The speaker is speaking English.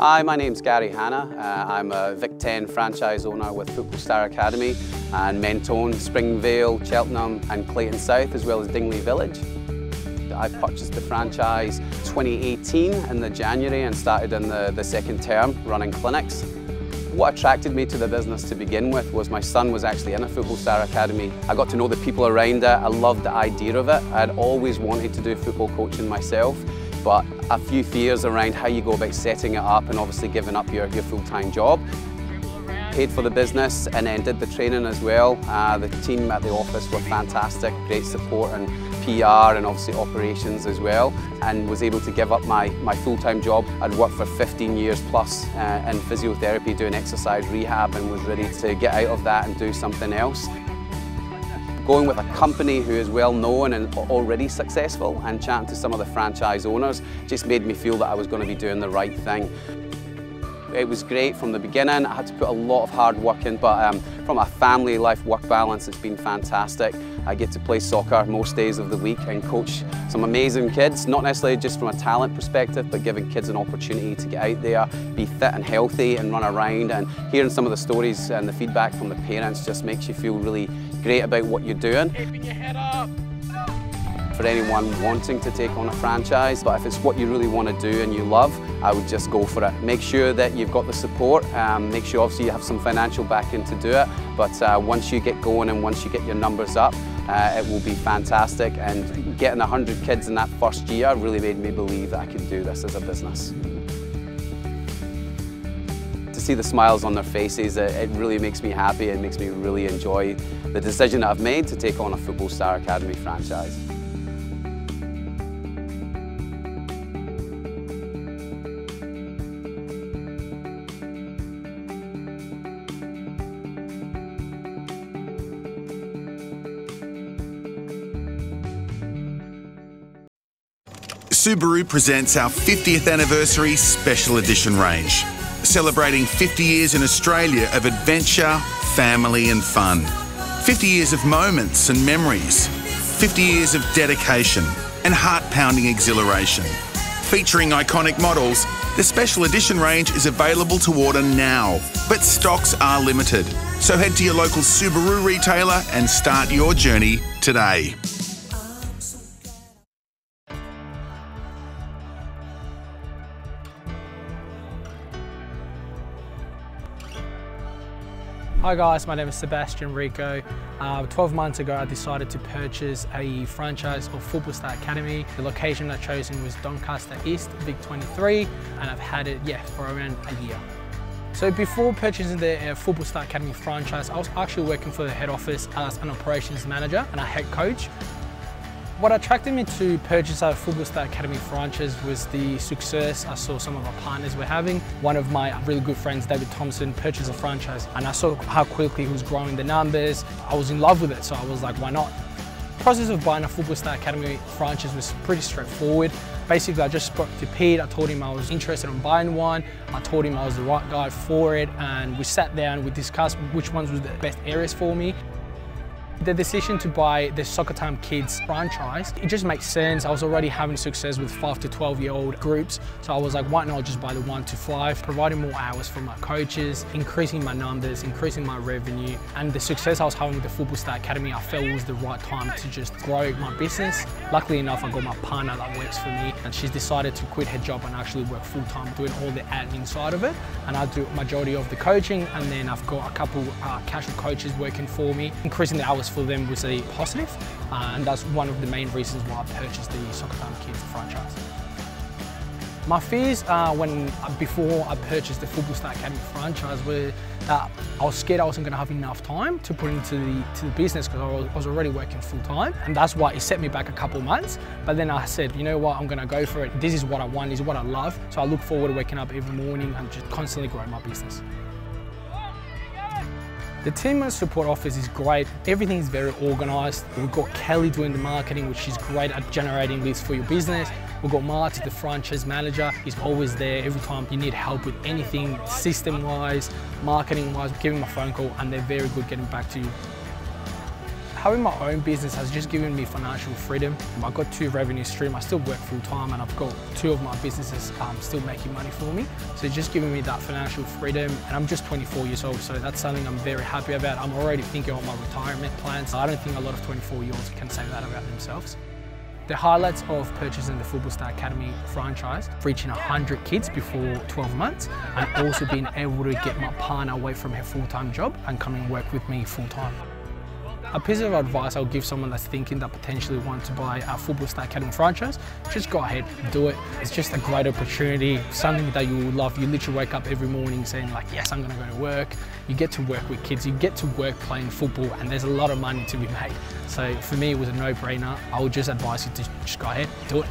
Hi, my name's Gary Hanna. Uh, I'm a Vic 10 franchise owner with Football Star Academy and Mentone, Springvale, Cheltenham and Clayton South as well as Dingley Village. I purchased the franchise 2018 in the January and started in the, the second term running clinics. What attracted me to the business to begin with was my son was actually in a Football Star Academy. I got to know the people around it, I loved the idea of it. I'd always wanted to do football coaching myself but a few fears around how you go about setting it up and obviously giving up your, your full-time job. Paid for the business and then did the training as well. Uh, the team at the office were fantastic, great support and PR and obviously operations as well and was able to give up my, my full-time job. I'd worked for 15 years plus uh, in physiotherapy doing exercise rehab and was ready to get out of that and do something else going with a company who is well known and already successful and chatting to some of the franchise owners just made me feel that I was going to be doing the right thing. It was great from the beginning. I had to put a lot of hard work in, but um, from a family life work balance, it's been fantastic. I get to play soccer most days of the week and coach some amazing kids, not necessarily just from a talent perspective, but giving kids an opportunity to get out there, be fit and healthy and run around. And hearing some of the stories and the feedback from the parents just makes you feel really great about what you're doing. Keeping your head up. For anyone wanting to take on a franchise, but if it's what you really want to do and you love, I would just go for it. Make sure that you've got the support, um, make sure obviously you have some financial backing to do it, but uh, once you get going and once you get your numbers up, uh, it will be fantastic and getting 100 kids in that first year really made me believe that I could do this as a business see the smiles on their faces, it, it really makes me happy and makes me really enjoy the decision that I've made to take on a Football Star Academy franchise. Subaru presents our 50th anniversary special edition range, celebrating 50 years in Australia of adventure, family, and fun. 50 years of moments and memories, 50 years of dedication and heart pounding exhilaration. Featuring iconic models, the special edition range is available to order now, but stocks are limited. So head to your local Subaru retailer and start your journey today. Hi guys, my name is Sebastian Rico. Uh, 12 months ago I decided to purchase a franchise of Football Star Academy. The location I chosen was Doncaster East, Vic 23, and I've had it yeah, for around a year. So before purchasing the uh, Football Star Academy franchise, I was actually working for the head office as an operations manager and a head coach. What attracted me to purchase our Football Star Academy franchise was the success I saw some of our partners were having. One of my really good friends, David Thompson, purchased a franchise and I saw how quickly he was growing the numbers. I was in love with it, so I was like, why not? The process of buying a Football Star Academy franchise was pretty straightforward. Basically, I just spoke to Pete, I told him I was interested in buying one, I told him I was the right guy for it, and we sat down, we discussed which ones were the best areas for me. The decision to buy the Soccer Time Kids franchise, it just makes sense. I was already having success with 5 to 12 year old groups, so I was like, why not just buy the 1 to 5, providing more hours for my coaches, increasing my numbers, increasing my revenue, and the success I was having with the Football Star Academy, I felt was the right time to just grow my business. Luckily enough, I got my partner that works for me, and she's decided to quit her job and actually work full time doing all the admin side of it. And I do majority of the coaching, and then I've got a couple uh, casual coaches working for me, increasing the hours for them was a positive, uh, and that's one of the main reasons why I purchased the Soccer Time Kids franchise. My fears uh, when before I purchased the Football Star Academy franchise were that I was scared I wasn't going to have enough time to put into the to the business because I, I was already working full time, and that's why it set me back a couple months. But then I said, you know what, I'm going to go for it. This is what I want. This is what I love. So I look forward to waking up every morning and just constantly growing my business. The team and support office is great. Everything is very organised. We've got Kelly doing the marketing, which is great at generating leads for your business. We've got Marty, the franchise manager. He's always there every time you need help with anything, system-wise, marketing-wise. Give him a phone call and they're very good getting back to you. Having my own business has just given me financial freedom. I've got two revenue streams. I still work full time and I've got two of my businesses um, still making money for me. So it's just giving me that financial freedom. And I'm just 24 years old, so that's something I'm very happy about. I'm already thinking of my retirement plans. I don't think a lot of 24 year olds can say that about themselves. The highlights of purchasing the Football Star Academy franchise, reaching 100 kids before 12 months, and also being able to get my partner away from her full-time job and come and work with me full-time. A piece of advice I'll give someone that's thinking that potentially want to buy a Football Star Academy franchise, just go ahead, do it. It's just a great opportunity, something that you will love. You literally wake up every morning saying like, yes, I'm gonna go to work. You get to work with kids, you get to work playing football and there's a lot of money to be made. So for me, it was a no-brainer. I would just advise you to just go ahead, do it.